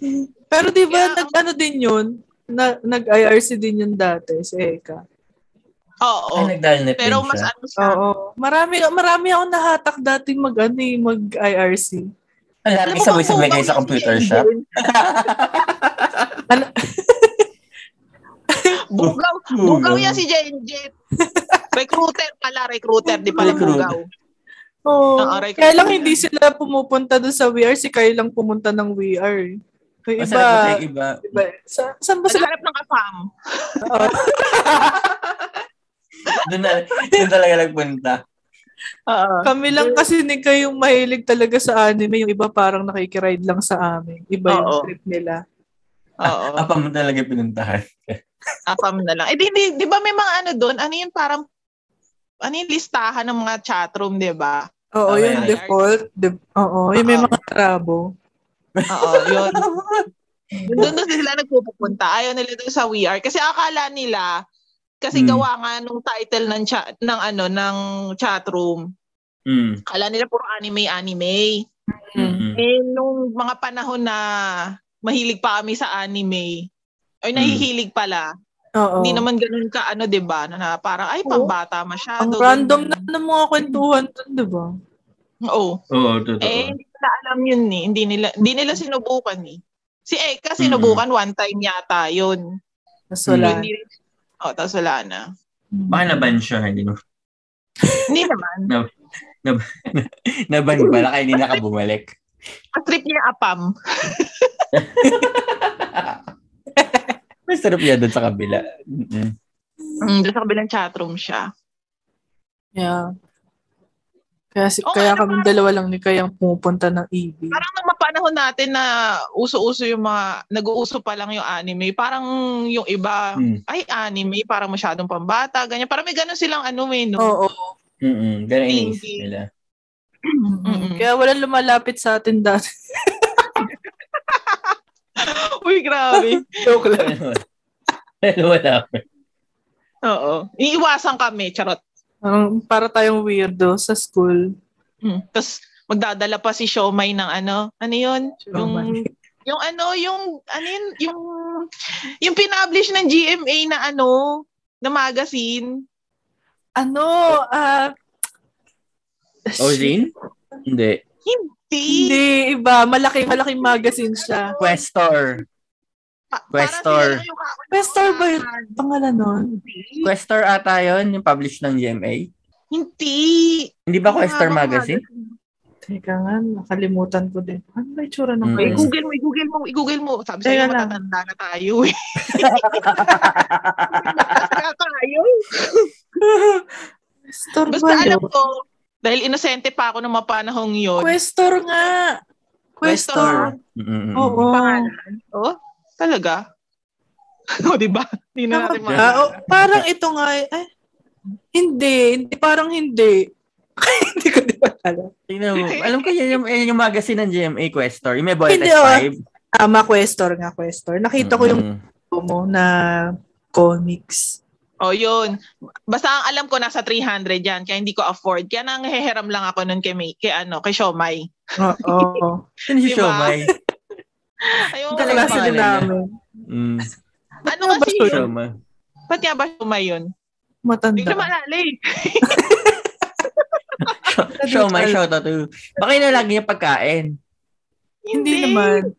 Pero di ba, Kaya- nag-ano din yun? Na, nag-IRC din yun dati, si Eka. Oo. Ay, Pero mas siya. ano siya. Oo. Marami, marami ako nahatak dating mag, ano, eh, mag-IRC. Ang Alam lagi sabay-sabay kayo sa computer si shop. Ano? Bugaw. Bugaw yan si Jenjet. recruiter pala, recruiter. Di pala bugaw. Oo. Right. Kaya lang hindi sila pumupunta doon sa VR, si kayo lang pumunta ng VR. Yung iba, Masarap iba. iba sa, saan ba sila? Naghanap ng kasam. Doon na, doon talaga nagpunta. Oo. Kami lang kasi ni kayong mahilig talaga sa anime, yung iba parang nakikiride lang sa amin. Iba yung Oo. trip nila. Oo. Apa mo talaga pinuntahan. Afam na lang. Eh, di, di, di ba may mga ano doon? Ano yun parang, ano yung listahan ng mga chatroom, di ba? Oo, Okay. yung default. De- oo, yung may mga trabo. Oo, yun. doon doon sila nagpupunta. Ayaw nila doon sa VR. Kasi akala nila, kasi Hmm. gawa nga nung title ng chat ng ano ng chat room. Mm. Akala nila puro anime anime. Mm. Eh nung mga panahon na mahilig pa kami sa anime, ay Hmm. nahihilig pala. Oo. Hindi naman ganun ka ano 'di ba? Na, na parang ay pambata Ang masyado. random na ganun. ng mga kwentuhan dun, di ba? Oo. Oo, totoo. Eh nila alam yun eh. Hindi nila hindi nila sinubukan eh. Si Eka sinubukan one time yata yun. Mas Hmm. wala. Hindi. Oh, tapos wala na. Baka naban siya, hindi mo. Hindi naman. Naban pala, kaya hindi nakabumalik. Trip niya apam. May sarap yan doon sa kabila. Mm-mm. Mm, doon sa kabilang chatroom siya. Yeah. Kaya, si, Oo, kaya ano, kami dalawa lang ni Kayang pumupunta ng EB. Parang nung mapanahon natin na uso-uso yung mga, nag-uuso pa lang yung anime, parang yung iba, Mm. ay anime, parang masyadong pambata, ganyan. Parang may ganun silang ano eh, no? Oo. Mm-mm. Ganun Hindi. nila. Mm-mm. Kaya walang lumalapit sa atin dati. Uy, grabe. Joke lang. Wala. Oo. Iiwasan kami, charot. Parang para tayong weirdo sa school. Hmm. Tapos magdadala pa si Shomai ng ano, ano yun? Yung, Shomai. yung ano, yung, ano yun, yung, yung pinublish ng GMA na ano, na magazine. Ano? Ah... Ozine? Hindi. Hindi. Hindi, iba. Malaki, malaking magazine siya. Questor. Pa- Questor. yung. Questor ba yun? Pangalan nun? Questor ata yun, yung publish ng GMA. Hindi. Hindi ba Questor magazine? Teka nga, nakalimutan ko din. Ano ba yung tsura ng Mm. Ay, Questor? Google mo, i-Google mo, i-Google mo. Sabi sa'yo, matatanda na tayo eh. Matatanda tayo. Questor Basta ba alam yun? ko, dahil inosente pa ako ng mga panahong yun. Questor nga. Questor. Mm-mm. Oo. Pangalan. Oh, talaga? o, di ba? Hindi na natin Ah, maalala. oh, parang ito nga, eh, eh, hindi, hindi, parang hindi. hindi ko di ba alam. Tingnan mo. Alam ko yan yung, yan yung magazine ng GMA Questor. Yung may Boy Hindi, Test 5. Tama, Questor nga, Questor. Nakita ko yung Mm-mm. mo na comics. O, yun. Basta ang alam ko, nasa 300 yan. Kaya hindi ko afford. Kaya nangheheram lang ako nun kay, May, kay, ano, kay Shomai. Oo. Sino si Diba? Shomai? Ayun, Talaga Klase din niya. namin. Mm. ano Ano ba kasi siya? yun? Ba't nga ba Shomai yun? Hindi ko Matanda. maalala eh. Shomai, shout out to. Baka yun na lagi yung pagkain. Hindi naman.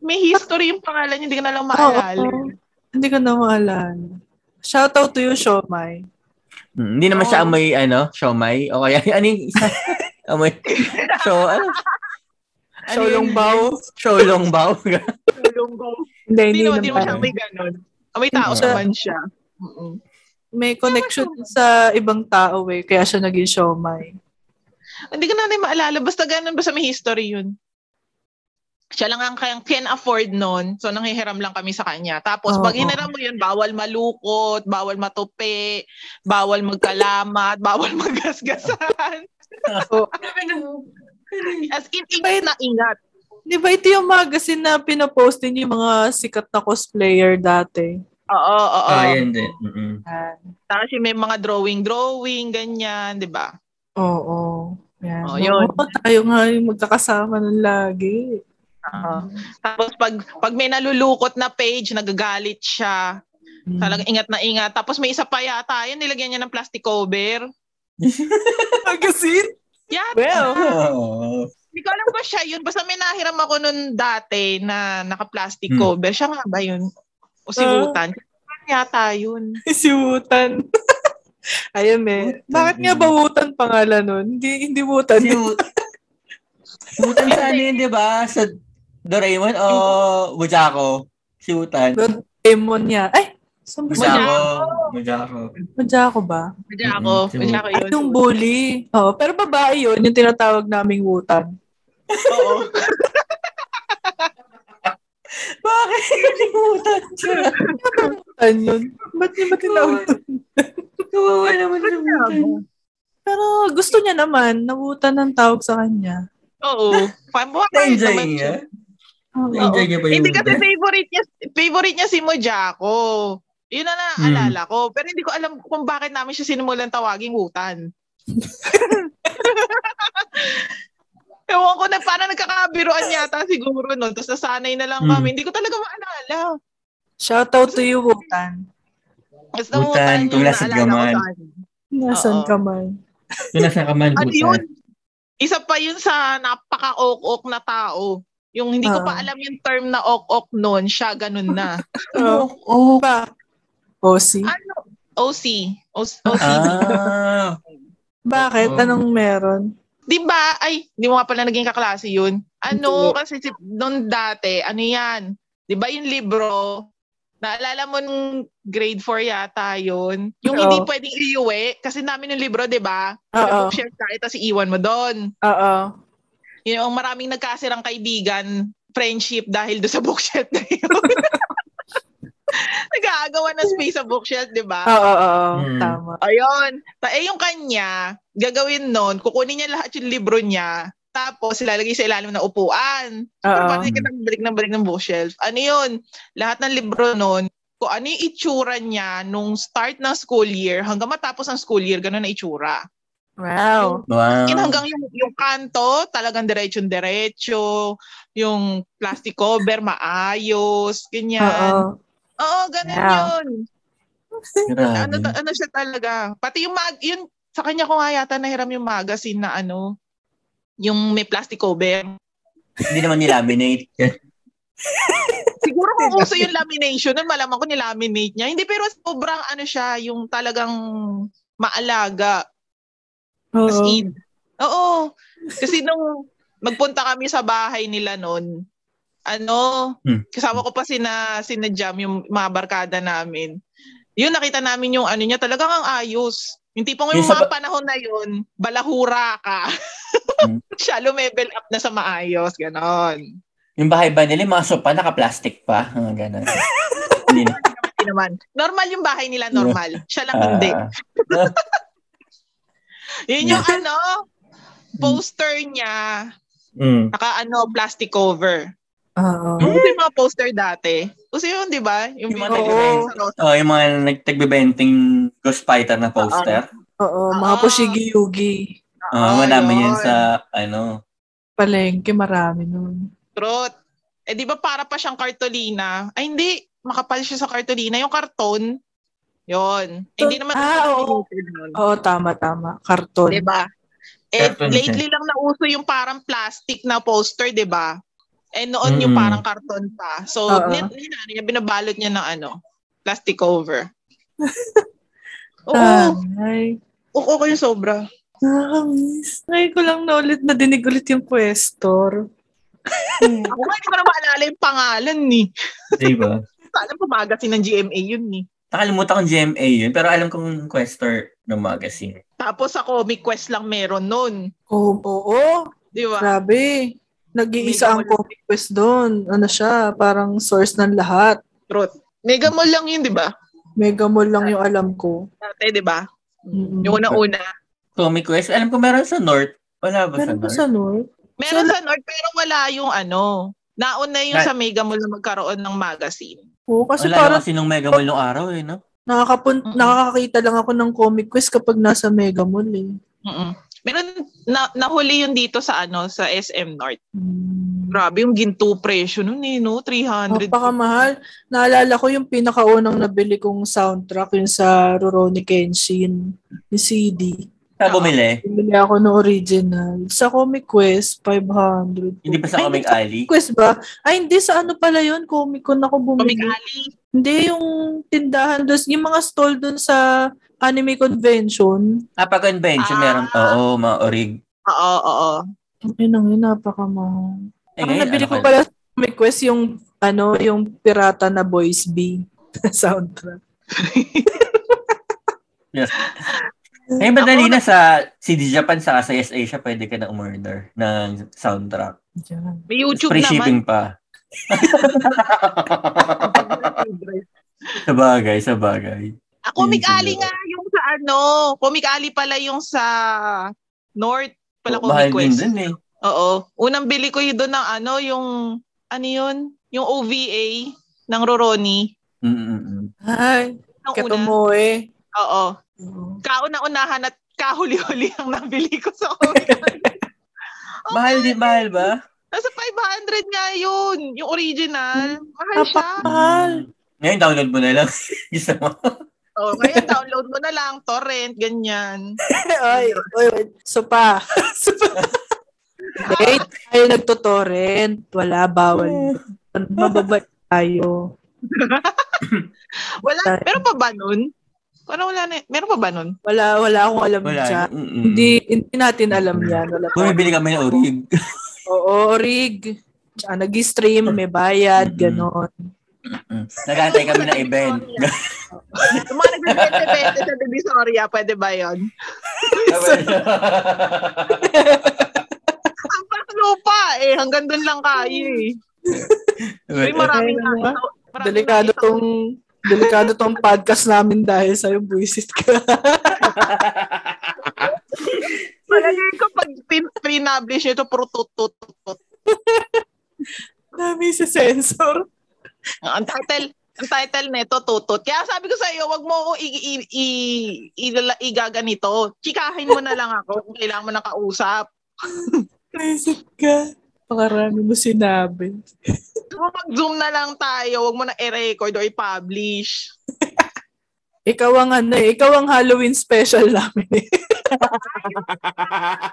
May history yung pangalan niya, hindi ko na lang maalala. Oo. Hindi ko na maalala. Shout out to you, Shomai. Hmm, hindi naman siya Oo. amoy, ano, Shomai. O kaya, ano yung isa? amoy, show, ano? Ano Showlong yun? bao. Showlong bao. Lunggo. Hindi, Hindi naman, hindi naman siya naman. may ganon. Ah, May tao Siya- naman siya. Mm-mm. May connection sa ibang tao eh, kaya siya naging Shomai. Hindi ko na rin maalala. Basta ganun, basta may history yun. Siya lang ang kayang can afford nun. So, nanghihiram lang kami sa kanya. Tapos, Oo. pag hiniram mo yun, bawal malukot, bawal matupi, bawal magkalamat, bawal maggasgasan. As in, ingat na ingat. Di ba ito yung magazine na pinapost din yung mga sikat na cosplayer dati? Oo, oo, oo. Ah, yan din. Mm-mm. Tapos yung may mga drawing-drawing, ganyan, di ba? Oo. Yan. Oh, yun. Oo, tayo nga yung magkakasama ng lagi. Oo. Tapos pag pag may nalulukot na page, nagagalit siya. Mm. Talagang ingat na ingat. Tapos may isa pa yata, yun nilagyan niya ng plastic cover. Magazine? Yeah, Well. Oo. hindi ko alam ba siya yun. Basta may nahiram ako nun dati na naka-plastic Hmm. cover. Siya nga ba yun? O si Ah. Wutan? yata yun. si Wutan. Ayun eh. Bakit nga ba Wutan pangalan nun? Hindi, hindi Wutan. Si Wut- Wutan sa ano yun, di ba? Sa Doraemon o Wujako? Si Wutan. Doraemon niya. Ay, saan ba siya? Wujako. Wujako. Madya ko ba? Madya ako. Mm-mm, si Madya ako Ay, yun. yung bully. Oo, pero babae yun, yung tinatawag naming Wutan. Oo. Bakit? Si Wutan siya. Wutan yun. Ba't niya ba tinawag? Kawawa naman si Wutan. Pero gusto niya naman, nawutan ng tawag sa kanya. Oo. Paano Na-enjoy niya? Oo. Na-enjoy niya ba yung Hindi kasi favorite niya, favorite niya si Mojako. Yun na naalala ko. Pero hindi ko alam kung bakit namin siya sinimulan tawaging Wutan. Ewan ko na parang nagkakabiruan yata siguro no. Tapos nasanay na lang Hmm. kami. Hindi ko talaga maalala. Shout out to you, Wutan. Basta Wutan, Wutan kung yung nasaan ka ko man. Oo. ka man? Kung nasa ka man, Ano Wutan. yun? Isa pa yun sa napaka-ok-ok na tao. Yung hindi ko Ah. pa alam yung term na ok-ok noon, siya ganun na. Oo. Oh? OC? ano? OC. OC. OC. Ah. Bakit? Oo. Anong meron? Di ba? Ay, di mo nga pala naging kaklase yun. Ano, kasi si, noon dati, ano yan? Di ba yung libro, naalala mo nung grade 4 yata yun? Yung Oo. hindi pwedeng iuwi, kasi namin yung libro, di ba? Sa Oo. bookshelf tayo, tapos iiwan mo doon. Oo. Yung maraming nagkasirang kaibigan, friendship dahil do sa bookshelf na yun. Nag-aagawan ng space sa bookshelf, di ba? Oo, oo, Hmm. tama. Ayun. Ta eh yung kanya, gagawin nun, kukunin niya lahat yung libro niya, tapos ilalagay sa ilalim ng upuan. Pero Oo. parang nang balik ng balik ng bookshelf. Ano yun? Lahat ng libro nun, kung ano yung itsura niya nung start ng school year hanggang matapos ang school year, ganun na itsura. Wow. Wow. Hanggang yung, yung kanto, talagang diretso-diretso, yung plastic cover, maayos, ganyan. Oo. Oo, ganun Yeah. yun. Ano, ano siya talaga. Pati yung mag, yun, sa kanya ko nga yata nahiram yung magazine na ano, yung may plastic cover. Hindi naman nilaminate. Siguro kung uso yung lamination, nun malaman ko nilaminate niya. Hindi, pero sobrang ano siya, yung talagang maalaga. As Oo. in. Oo. Kasi nung magpunta kami sa bahay nila noon, ano, Hmm. kasama ko pa sina, sina Jam, yung mga barkada namin. Yun, nakita namin yung ano niya, talagang ang ayos. Yung tipong yung Yung mga ba- panahon na yun, balahura ka. Hmm. Siya lumevel up na sa maayos, ganon. Yung bahay ba nila, mga sopa, naka-plastic pa. Mga ganun. Hindi na. Hindi naman. Normal yung bahay nila, normal. Siya lang hindi. Ah. Yun yung ano, poster niya, Mm. naka ano, plastic cover. Oo. Yung yung mga poster dati. Uso yun, di ba? Yung, Yung mga taga- Oh, yung mga nagtagbibenting Ghost Fighter na poster. Oo, mga pushigi-yugi. Ah, madami yun. yan sa, ano, Palengke, marami nun. Truth. Eh, di ba para pa siyang kartolina? Ay, hindi. Makapal siya sa kartolina. Yung karton, yun. Eh, hindi naman Ah, oo. Oo, tama, tama. Karton. Di ba? Eh, lately lang nauso yung parang plastic na poster, di ba? Eh, noon yung Mm. parang karton pa. So, ano niya, binabalot niya ng ano, plastic cover. Oo. Ah. Ay, Oo, okay yung sobra. nakakamiss. Ngayon ko lang na ulit na dinig ulit yung questor. Ako nga, hindi ko na maalala yung pangalan ni. di ba? Alam ko magazine ng GMA yun ni. Nakalimutan kong GMA yun, pero alam kong Questor ng magazine. Tapos ako, may quest lang meron nun. Oo, oo. Di ba? Grabe. Nag-iisa ang comic quest doon. Ano siya, parang source ng lahat. Truth. Mega Mall lang yun, di ba? Mega Mall lang yung alam ko. Dati, di ba? Mm-mm. Yung una-una. Comic Quest, alam ko meron sa North. Wala ba sa Meron ba North? sa North? Meron So, sa North, pero wala yung ano. Nauna yung Na- sa Mega Mall na magkaroon ng magazine. Oo, kasi Wala parang kasi nung Mega Mall nung araw eh, no? nakakapun- Mm-mm. nakakakita lang ako ng comic quest kapag nasa Mega Mall eh. Mm-mm. Meron, na, nahuli yun dito sa ano, sa SM North. Hmm. Grabe yung ginto presyo nun eh, no? 300. Napakamahal. Naalala ko yung pinakaunang nabili kong soundtrack, yung sa Rurouni Kenshin, yung CD. Sa bumili. Bumili ako ng original. Sa Comic Quest, 500. Hindi pa sa Ay, Comic hindi, Alley. Quest ba? Ay, hindi. Sa ano pala yun? Comic Con ako Comic bumili. Alley. Hindi, yung tindahan doon. Yung mga stall doon sa anime convention. Ah, pag convention, Ah. meron, oo, mga orig. Oo, oo. Ayun ang yun, napakamahal. Eh, Ang nabili ano ko pala sa Comic Quest yung, ano, yung pirata na Boys B soundtrack. Eh, madali na sa CD Japan sa sa SA siya, pwede ka na umorder ng soundtrack. May YouTube Free naman. shipping pa. sa bagay, sa bagay. Ah, Comic Yun, Alley siguro. nga sa ano. Alley pala yung sa North pala Oh, Mahal Comic din Quest. dun eh. Oo. Unang bili ko yun doon ng ano, yung, ano yun? Yung OVA ng Roroni. Mm-mm. Ay, Ang kato una. mo eh. Oo. Kauna-unahan at kahuli-huli ang nabili ko sa Comic Alley. Mahal din, mahal ba? Nasa 500 nga yun. Yung original. Mahal siya. Napakahal. Ngayon, download mo na lang. Gusto mo? Oh, ngayon, download mo na lang. Torrent, ganyan. Ay, oy, oy. So pa. so pa. Wait, tayo nagtutorrent. Wala, bawal. Mababait tayo. Wala. Meron pa ba nun? Parang wala na. Meron pa ba nun? Wala, wala akong alam Wala. dyan. Mm-mm. Hindi, hindi natin alam yan. Wala. Bumibili kami ng orig. Oo, rig. Ah, nag-stream, may bayad, Mm-mm. ganon. Nagantay kami ng event. Yung mga nagbibente-bente sa Divisoria, pwede ba yun? Ang lupa eh. Hanggang doon lang kayo eh. May maraming ano maraming Delikado tong delikado tong podcast namin dahil sa'yo, buisit ka. Palagay ko pag pin- pinablish nyo ito, puro tut-tut. Dami si sensor. Ang title, ang title nito, tutut. Kaya sabi ko sa iyo, wag mo ako i- i- i- i- igaganito. Chikahin mo na lang ako kung kailangan mo nakausap. Buisit ka. Pakarami mo sinabi. Kung mag-zoom na lang tayo, wag mo na i-record o i-publish. Ikaw ang ano eh, ikaw ang Halloween special namin eh.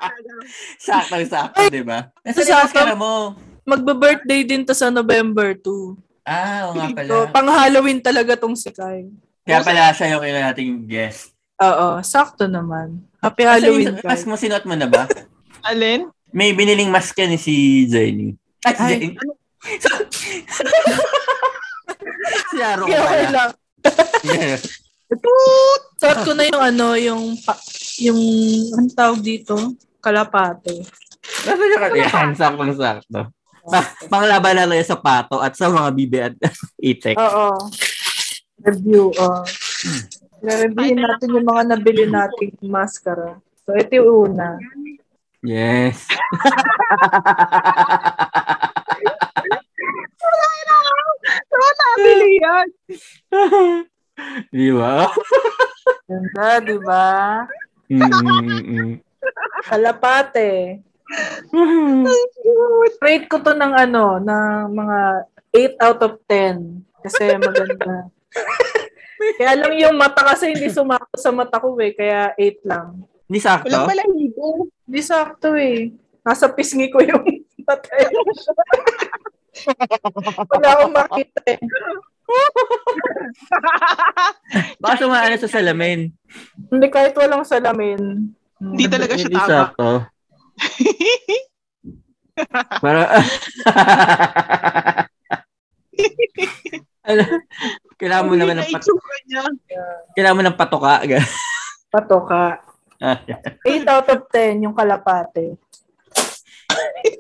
Sakto-sakto, di ba? Nasa ka mo. Magbe-birthday din to sa November 2. Ah, oo nga pala. So, pang Halloween talaga tong si Kai. Kaya pala siya yung kailangan nating guest. Oo, sakto naman. Happy Kasi Halloween, yung Kai. mask mo, sinuot mo na ba? Alin? May biniling mask yan ni si Jenny. Ay, si Ay. Jenny. si Aro ko Okay, okay pala. lang. Yeah. Suot ko na yung ano, yung, pa, yung, anong tawag dito? Kalapate. Nasa niya ka? Yan, Pa- panglaban na lang yung sa pato at sa mga bibi at itek. Oo. Review. Uh, Reviewin natin yung mga nabili nating mascara. So, ito yung una. Yes. Saan nabili yan? Di ba? Ganda, di ba? Mm-mm-mm. Kalapate. Rate ko to ng ano, ng mga 8 out of 10. Kasi maganda. kaya lang yung mata kasi hindi sumakto sa mata ko eh. Kaya 8 lang. Hindi sakto? Walang balahibo. Hindi sakto eh. Nasa pisngi ko yung mata. Wala akong makita eh. Baka sumaano sa salamin. Hindi kahit walang salamin. Hindi talaga siya Hindi tama. sakto. Para... ano, kailangan mo naman ng pat- Itsura niya. kailangan mo ng patoka. Patoka. Ah, 8 out of 10 yung kalapate.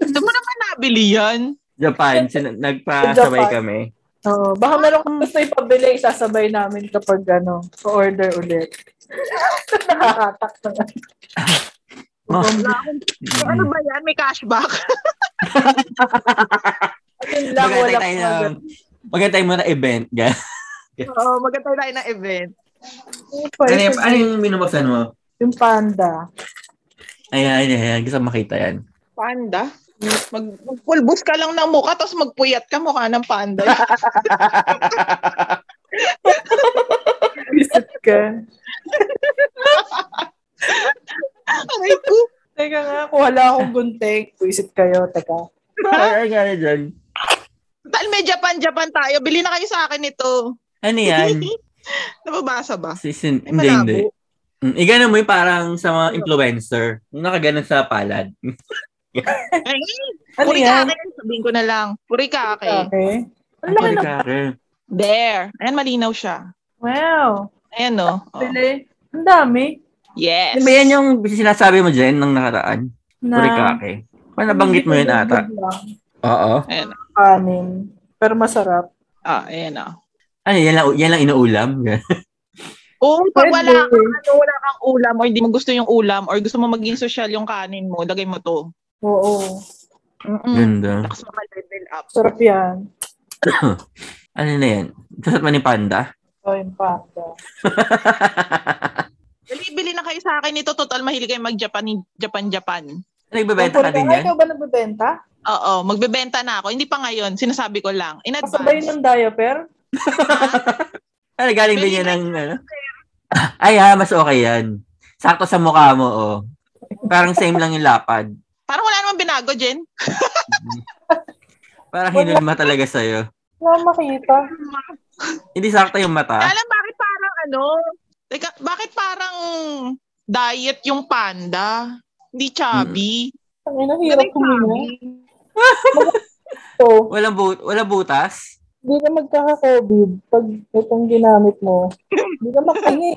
Saan mo naman nabili yan? Japan, sin- nagpasabay Japan. kami. Oo. baka meron kang gusto ipabili, isasabay namin kapag ano, order ulit. Nakakatak na. Oh. Eh, ano ba yan? May cashback? Yun lang, Magantay wala tayo ng, magantay mo na event. Oo, maganda tayo ng event. Ano yung, ano yung minubuksan mo? Yung panda. Ayan, ayan, ayan. Gusto makita yan. Panda? Mag, magpulbos ka lang ng mukha, tapos magpuyat ka mukha ng panda. Visit ka. Aray ko. Teka nga, kung wala akong gunting, visit kayo. Teka. Ay, ay, ay, dyan. Dahil may Japan-Japan tayo, bili na kayo sa akin ito. Ano yan? Nababasa ba? Season, Ay, hindi, hindi. Mm, Igano mo yung parang sa mga influencer. Yung nakaganon sa palad. Ay, Ano puri yan? kake, sabihin ko na lang. Puri kake. Okay. Ang laki. There. Ayan, malinaw siya. Wow. Ayan, no? Oh. Ang dami. Yes. Ano ba yan yung sinasabi mo dyan nung nakaraan? Na, Purikake. Paano nabanggit mo yun ata? Oo. Ayan. Kanin. Pero masarap. Ah, ayan, oh. Ano, yan lang, yan lang inuulam? Oo, pag Pwede. wala kang, ano, wala kang ulam or hindi mo gusto yung ulam or gusto mo maging social yung kanin mo, lagay mo to. Oo. Mm-mm. Ganda. Tapos maka-level up. Sarap yan. ano na yan? Sasat man ni Panda? O, yung panda. Bili-bili na kayo sa akin ito. Total, mahilig kayo mag-Japan, Japan-Japan. Nagbebenta ka din yan? ikaw ba nagbebenta? Oo, magbebenta na ako. Hindi pa ngayon, sinasabi ko lang. In Kasabay advance. ng diaper? Ano, galing din Bili yan ng, ano? Ay ha, mas okay yan. Sakto sa mukha mo, oh. Parang same lang yung lapad. Parang wala namang binago, Jen. Parang hinulma talaga sa'yo. Wala makita. Hindi sakto yung mata. Alam, bakit parang ano? Teka, bakit parang diet yung panda? Hindi chubby. Ang ina, Ganun hirap yung kumain. chubby. So, Walang, bu- walang butas? hindi ka magkaka-COVID pag itong ginamit mo. Hindi ka makahingi.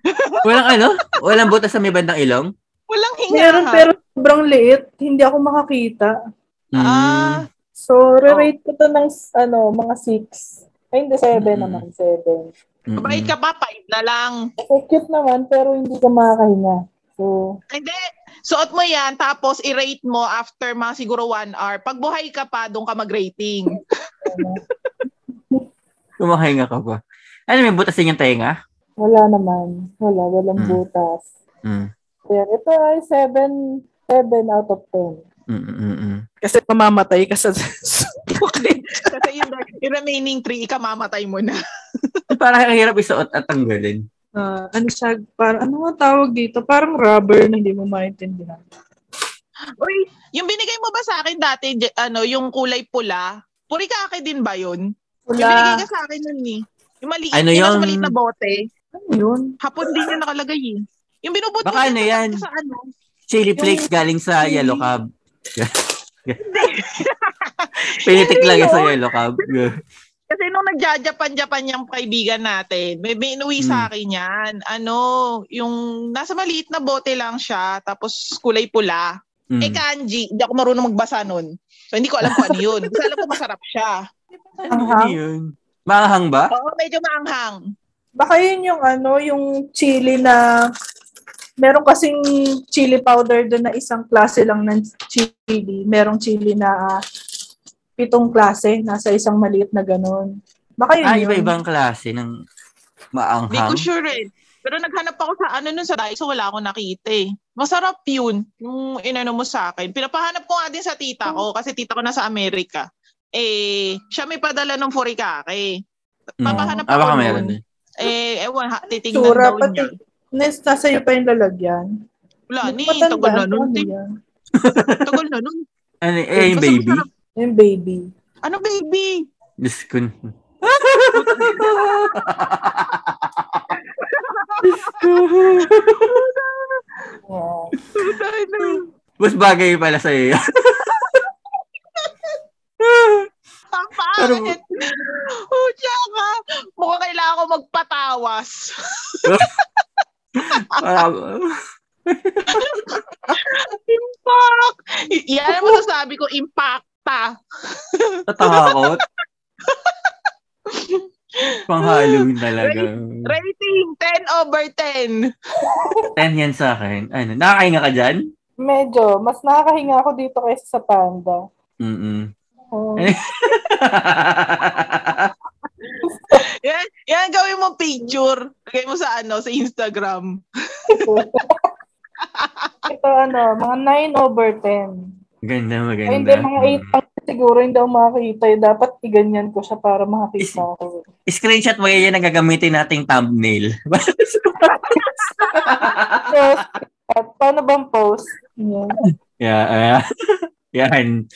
Walang ano? Walang butas sa may bandang ilong? Walang hinga. Meron pero sobrang liit. Hindi ako makakita. Mm. Ah, So, re-rate ko to ng ano, mga 6. Ay, hindi, 7 Mm. naman. 7. Mm-mm. mabait ka pa, five na lang. So, cute naman, pero hindi ka makakahinga. So, Hindi. Suot mo yan, tapos i-rate mo after mga siguro one hour. Pag buhay ka pa, doon ka mag-rating. Kumakahinga ka pa. Ano, may butas din yung tenga? wala naman. Wala, walang Mm. butas. Mm. Kaya ito ay 7, 7 out of 10. Mm-mm-mm. Kasi mamamatay ka sa Kasi yung, yung remaining three, ikamamatay mo na. Parang ang hirap isuot at tanggalin. Ah, ano siya, parang, ano nga tawag dito? Parang rubber na hindi mo maintindihan. Uy, yung binigay mo ba sa akin dati, ano, yung kulay pula, puri kake din ba yun? Yung binigay ka sa akin nun eh. Yung maliit, Ano yung yun? maliit na bote. Ano yun? Hapon din yung nakalagay eh. Yung binubot Baka ano yan? sa ano. Chili flakes galing sa yellow cab. Pinitik lang yan sa yellow cab. Kasi nung nagja-Japan-Japan yung kaibigan natin, may, may inuwi sa Hmm. akin yan. Ano, yung nasa maliit na bote lang siya, tapos kulay pula. Mm. Eh kanji, hindi ako marunong magbasa nun. So hindi ko alam kung ano yun. Basta alam ko masarap siya. Ano Anghang? yun? Maanghang ba? Oo, medyo maanghang. Baka yun yung ano, yung chili na meron kasing chili powder doon na isang klase lang ng chili. Merong chili na ah, pitong klase, nasa isang maliit na ganun. Baka yun Ah, yun. iba-ibang klase ng Hindi maanghang. ko sure eh. Pero naghanap ako sa ano nun sa Daiso, wala akong nakita eh. Masarap yun, yung inano mo sa akin. Pinapahanap ko nga din sa tita ko, kasi tita ko nasa Amerika. Eh, siya may padala ng furikake. Mm. Papahanap Ah, ako nun. meron din. Eh, ewan, ha, titignan Tsura, daw pati, niya. nes, nasa iyo pa yung lalagyan. Wala, ni, tagal na nun. Tagal na nun. Ano, eh, yung baby? masarap. Yung baby. Ano baby? Diyos ko. Yeah. Mas bagay pala sa'yo yan. Ang Pero- pangit. Oh, tsaka. Mukhang kailangan ko magpatawas. Impact! Yan ang masasabi ko, impacta. Tatakot. Pang Halloween talaga. Rating 10 over 10. 10 yan sa akin. Ano, nakakahinga ka dyan? Medyo, mas nakakahinga ako dito kaysa sa panda. Mm-mm. Oh, Yan, yan gawin mo picture. Lagay mo sa ano, sa Instagram. ito ano, mga 9 over 10. Ganda, maganda. Ay, hindi, mga 8 lang siguro hindi ako makakita. Eh. Dapat iganyan ko siya para makakita ako. Screenshot mo yan ang gagamitin nating thumbnail. Yes. At paano bang post? Yan. yeah, uh, yan.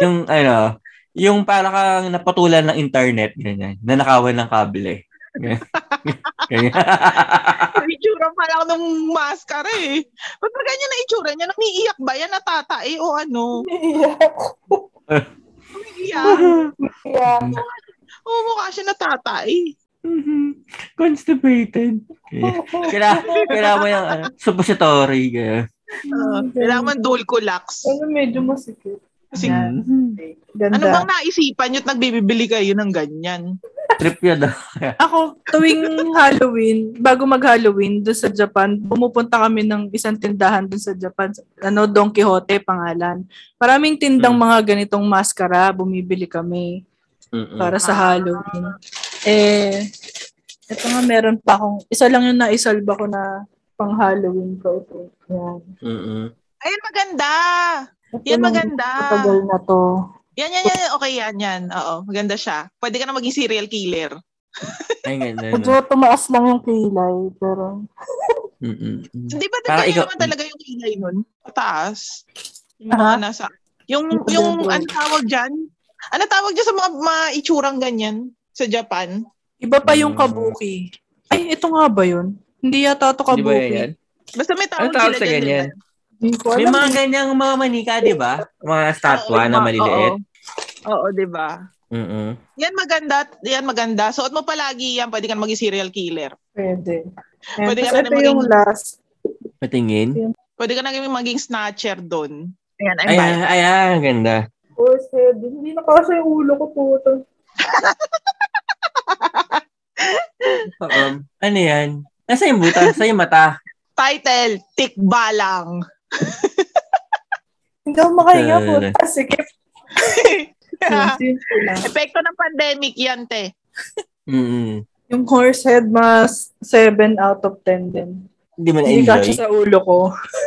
Yung ano, yung para kang napatulan ng internet, ganyan. Nanakawan ng kable. Itsura pa lang ng maskara eh. Ba't ba ganyan na itsura niya? Namiiyak ba yan? Natatae o ano? Iyak. Umiiyak. Iyak. Oo, mukha siya natatae. Mhm. Constipated. Kaya, kaya mo yung ano, suppository. Kaya. Uh, kailangan man Dulcolax. Ano medyo masikip. Kasi. Ganda. ano bang naisipan nyo at nagbibili kayo ng ganyan? Trip yun daw. Ako, tuwing Halloween, bago mag-Halloween, doon sa Japan, pumupunta kami ng isang tindahan doon sa Japan. Ano, Don Quixote pangalan. Maraming tindang Hmm. mga ganitong maskara, bumibili kami Mm-mm. para sa Ah. Halloween. Eh, ito nga meron pa akong, isa lang yung naisalba ko na pang Halloween ko. Ito. Yan. Mm-mm. Ayun, maganda. Ito Yan maganda. Matagal na to. Yan, yan, yan. Okay, yan, yan. Oo, maganda siya. Pwede ka na maging serial killer. Ay, ganda. Medyo tumaas lang yung kilay, pero Mm-mm. Hindi ba ganyan ikaw- naman talaga yung kilay nun? Pataas. Yung mga nasa... Yung, yung, Yung- ano tawag dyan? Ano tawag dyan sa mga, mga itsurang ganyan sa Japan? iba pa yung Mm. kabuki. Ay, ito nga ba yun? Hindi yata to Di ba kabuki. yan? Basta may tawag Ano tawag sila sa dyan, ganyan? May mga eh. ganyang mga manika, di ba? Mga statwa Oo, na oo, maliliit. Oo, Oo, di ba? Mm-mm. Yan maganda, yan maganda. Suot mo palagi yan, pwede ka na maging serial killer. Pwede. Ayan, Pwede ka na ito yung maging- last. Patingin. Pwede ka na maging snatcher doon. Ayan, I'm Ayan, back. ayan, ganda. Head. Hindi na kasi yung ulo ko po ito. Oo. Ano yan? Nasa yung buta? Sa yung mata? Title, Tikbalang. Hindi ako makahinga po. Eh. Lang. Epekto ng pandemic yan, te. Mm-mm. Yung horse head, mas 7 out of 10 din. Hindi mo Hindi na-enjoy? kasi sa ulo ko.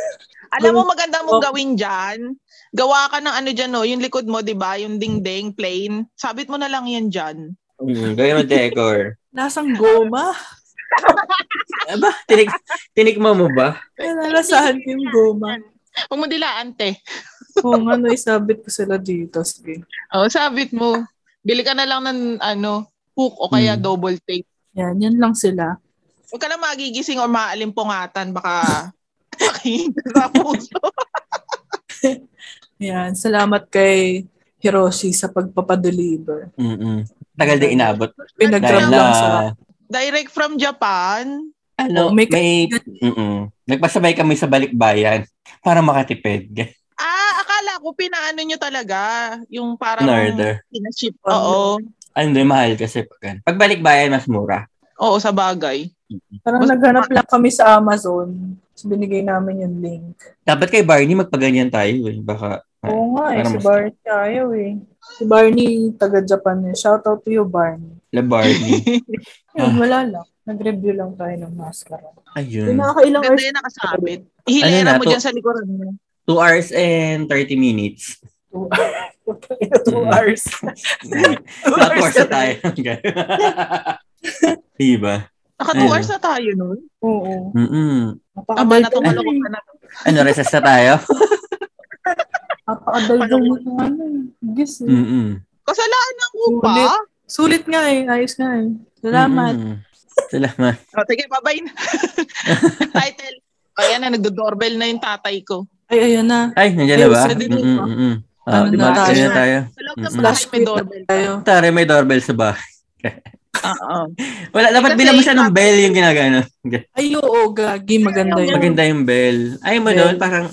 Alam mo, maganda mong Oh. gawin dyan. Gawa ka ng ano dyan, no? yung likod mo, di ba? Yung ding-ding, plain. Sabit mo na lang yan dyan. Mm, gawin mo decor. Lasang goma. Aba, tinik, tinikma mo ba? Nalalasahan ko yung goma. Huwag mo dilaan, te. Oo nga, no, isabit ko sila dito. Sige. Oo, sabit mo. Bili ka na lang ng ano, hook o kaya Hmm. double tape. Yan, yan lang sila. Huwag ka lang magigising o maalimpungatan. Baka makinig sa puso. Yan, salamat kay Hiroshi sa pagpapadeliver. Mm-mm. Tagal din inabot. Dahil lang na, sa... Direct from Japan. ano, Oh, may- may, mm nagpasabay kami sa balikbayan para makatipid. Ah, akala ko pinaano nyo talaga. Yung parang In order. pinaship. Oo. Ano mahal kasi pag, pag balikbayan, mas mura. Oo, sa bagay. Parang Mas- naghanap lang kami sa Amazon. Tapos binigay namin yung link. Dapat kay Barney magpaganyan tayo eh. Baka, Oo nga eh, si Barney ayaw eh. Si Barney, taga-Japan eh. Shout out to you, Barney. la Barney. Yun, Ah. wala lang. Nag-review lang tayo ng mascara. Ayun. Yung nakakailang Ganda hours. yung nakasabit. Ano Ihilera na mo to? dyan sa likuran mo. 2 hours and 30 minutes. Two, two Mm. hours. Mga 2 hours na tayo. diba? Naka 2 Ayun. hours na tayo nun. Oo. Mm-mm. Aba na Napakadaldal kalokohan na. Ano, recess na tayo? Napakadaldal mo ng ano eh. Gis eh. Mm-mm. Kasalanan ko pa. Sulit. Sulit nga eh. Ayos nga eh. Salamat. Mm-mm. Salamat. O, sige, babay na. Title. Ayan na, nagdo-doorbell na yung tatay ko. Ay, ayun na. Ay, nandiyan na ba? ba? mm-mm. Ah, Ano di na ba? tayo? Sa loob ng bahay may doorbell. tayo. Tare, may doorbell sa bahay. Oo. Wala, dapat Kasi- bilang mo siya ng bell yung ginagano. Ay, oo, gagi. Maganda yun. Maganda yung bell. Ay mo doon, parang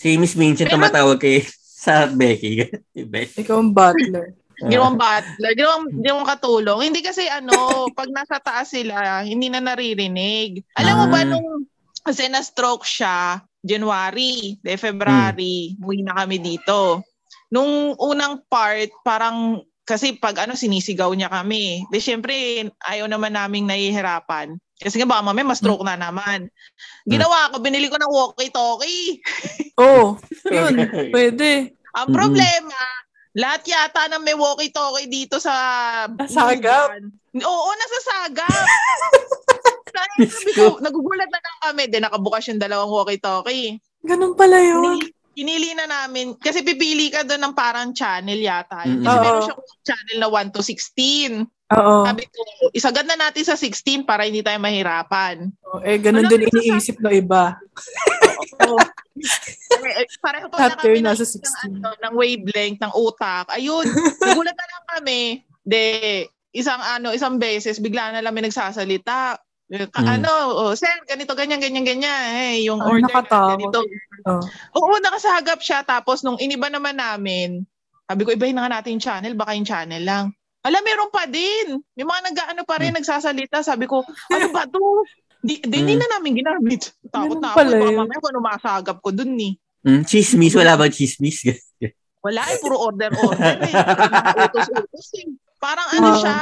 si Miss Minchin Pero- tumatawag kay sa Becky. Bell. Ikaw ang butler. Ginawang butler, ginawang, ginawang katulong. Hindi kasi ano, pag nasa taas sila, hindi na naririnig. Alam mo ba Ah. nung kasi na-stroke siya, January, de February, Hmm. umuwi na kami dito. Nung unang part, parang kasi pag ano, sinisigaw niya kami. Di syempre, ayaw naman naming nahihirapan. Kasi nga baka mamaya ma-stroke na naman. Ginawa ko, binili ko ng walkie-talkie. Oo. Yun. Pwede. Ang problema, lahat yata ng may walkie-talkie dito sa... Nasagap? Oo, nasasagap. Sabi ko, nagugulat na lang kami. Then nakabukas yung dalawang walkie-talkie. Ganun pala yun. Pinili, pinili na namin, kasi pipili ka doon ng parang channel yata. Mm. Kasi meron Oo. siya channel na 1 to 16. Oo. Sabi ko, isagad na natin sa 16 para hindi tayo mahirapan. Oh, eh, ganun Wala din iniisip ng iba. Oo. Pare- Pareho pa na kami ng, nasa ng, 16. ano, ng wavelength, ng utak. Ayun, nagulat na lang kami. De, isang ano, isang beses, bigla na lang may nagsasalita. Eh, Ka, Mm. Ano, oh, sir, ganito, ganyan, ganyan, ganyan. Hey, yung Ay, order na nakatakot. ganito. Oh. Oo, nakasagap siya. Tapos nung iniba naman namin, sabi ko, ibahin na nga natin yung channel, baka yung channel lang. Alam, meron pa din. May mga nag-ano pa rin, nagsasalita. Sabi ko, ano ba to? Di, di, hindi Mm. na namin ginamit. Takot na ako. pala Baka mamaya kung ano masagap ko dun ni. Mm, chismis, wala ba chismis? Wala eh, puro order-order eh. Utos-utos eh. Parang ano Wow. siya,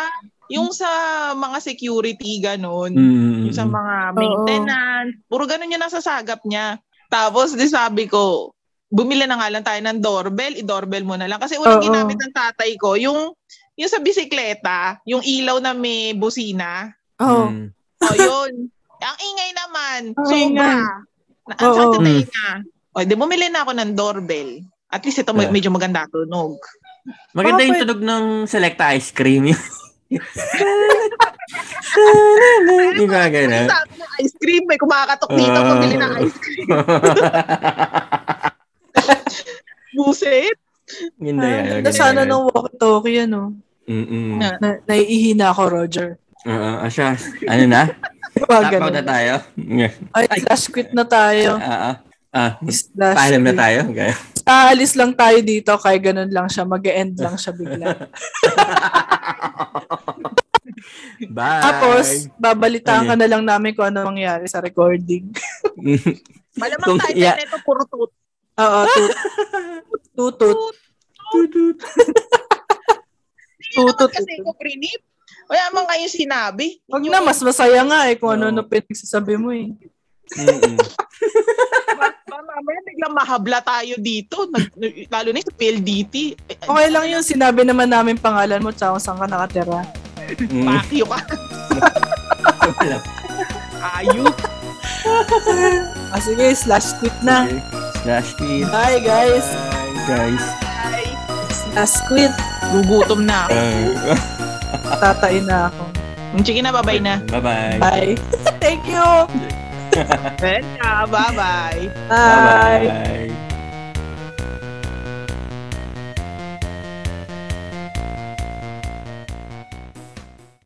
yung sa mga security, ganun. mm, Yung sa mga maintenance. Puro ganun yung nasasagap niya. Tapos, di sabi ko, bumili na nga lang tayo ng doorbell, i-doorbell mo na lang. Kasi unang Oo. ginamit ng tatay ko, yung, yung sa bisikleta, yung ilaw na may busina. Oh. Mm. O, yun. Ang ingay naman, Ang sobra. ingay. Na, ang Oo. sakit sa Mm. tenga. O, di bumili na ako ng doorbell. At least ito Yeah. medyo maganda tunog. Maganda yung tunog ng Selecta ice cream. yung mga ganun. Sabi ng ice cream, may kumakatok dito, Ah. pabili ng ice cream. Buset. Ganda yan. Ganda sana ng walkie-talkie, ano. Mm-mm. Na. Na, naiihi na ako, Roger. Oo, uh, asya. Ano na? Tap out na tayo? Ay, slash quit na tayo. Ah, ah. Ah, Slash paalam na tayo. Okay. Aalis lang tayo dito, kaya ganun lang siya. mag-end lang siya bigla. Bye. Tapos, babalitaan Ano ka na lang namin kung ano mangyari sa recording. Malamang Kung- tayo yeah. nito puro tut. Oo, tut. Tutut. Tutut. kasi ko prinip. Wala man kayo sinabi. Wag Yung- na, mas masaya nga eh kung Oo. ano-ano pinagsasabi mo eh. Mamaya biglang mahabla tayo dito. Nag, lalo na yung sa PLDT. Okay lang yun, sinabi naman namin pangalan mo tsaka kung saan ka nakatira. Mm. Pakyo ka. Wala. Ayup. Ah, sige, slash quit na. Okay. Slash quit. Bye guys. Bye, guys. Ay, Slash quit. Gugutom na ako. Tatain na ako. Sige na, babay na. Bye-bye. Bye. Thank you. Welcome. Bye-bye. Bye. Bye-bye.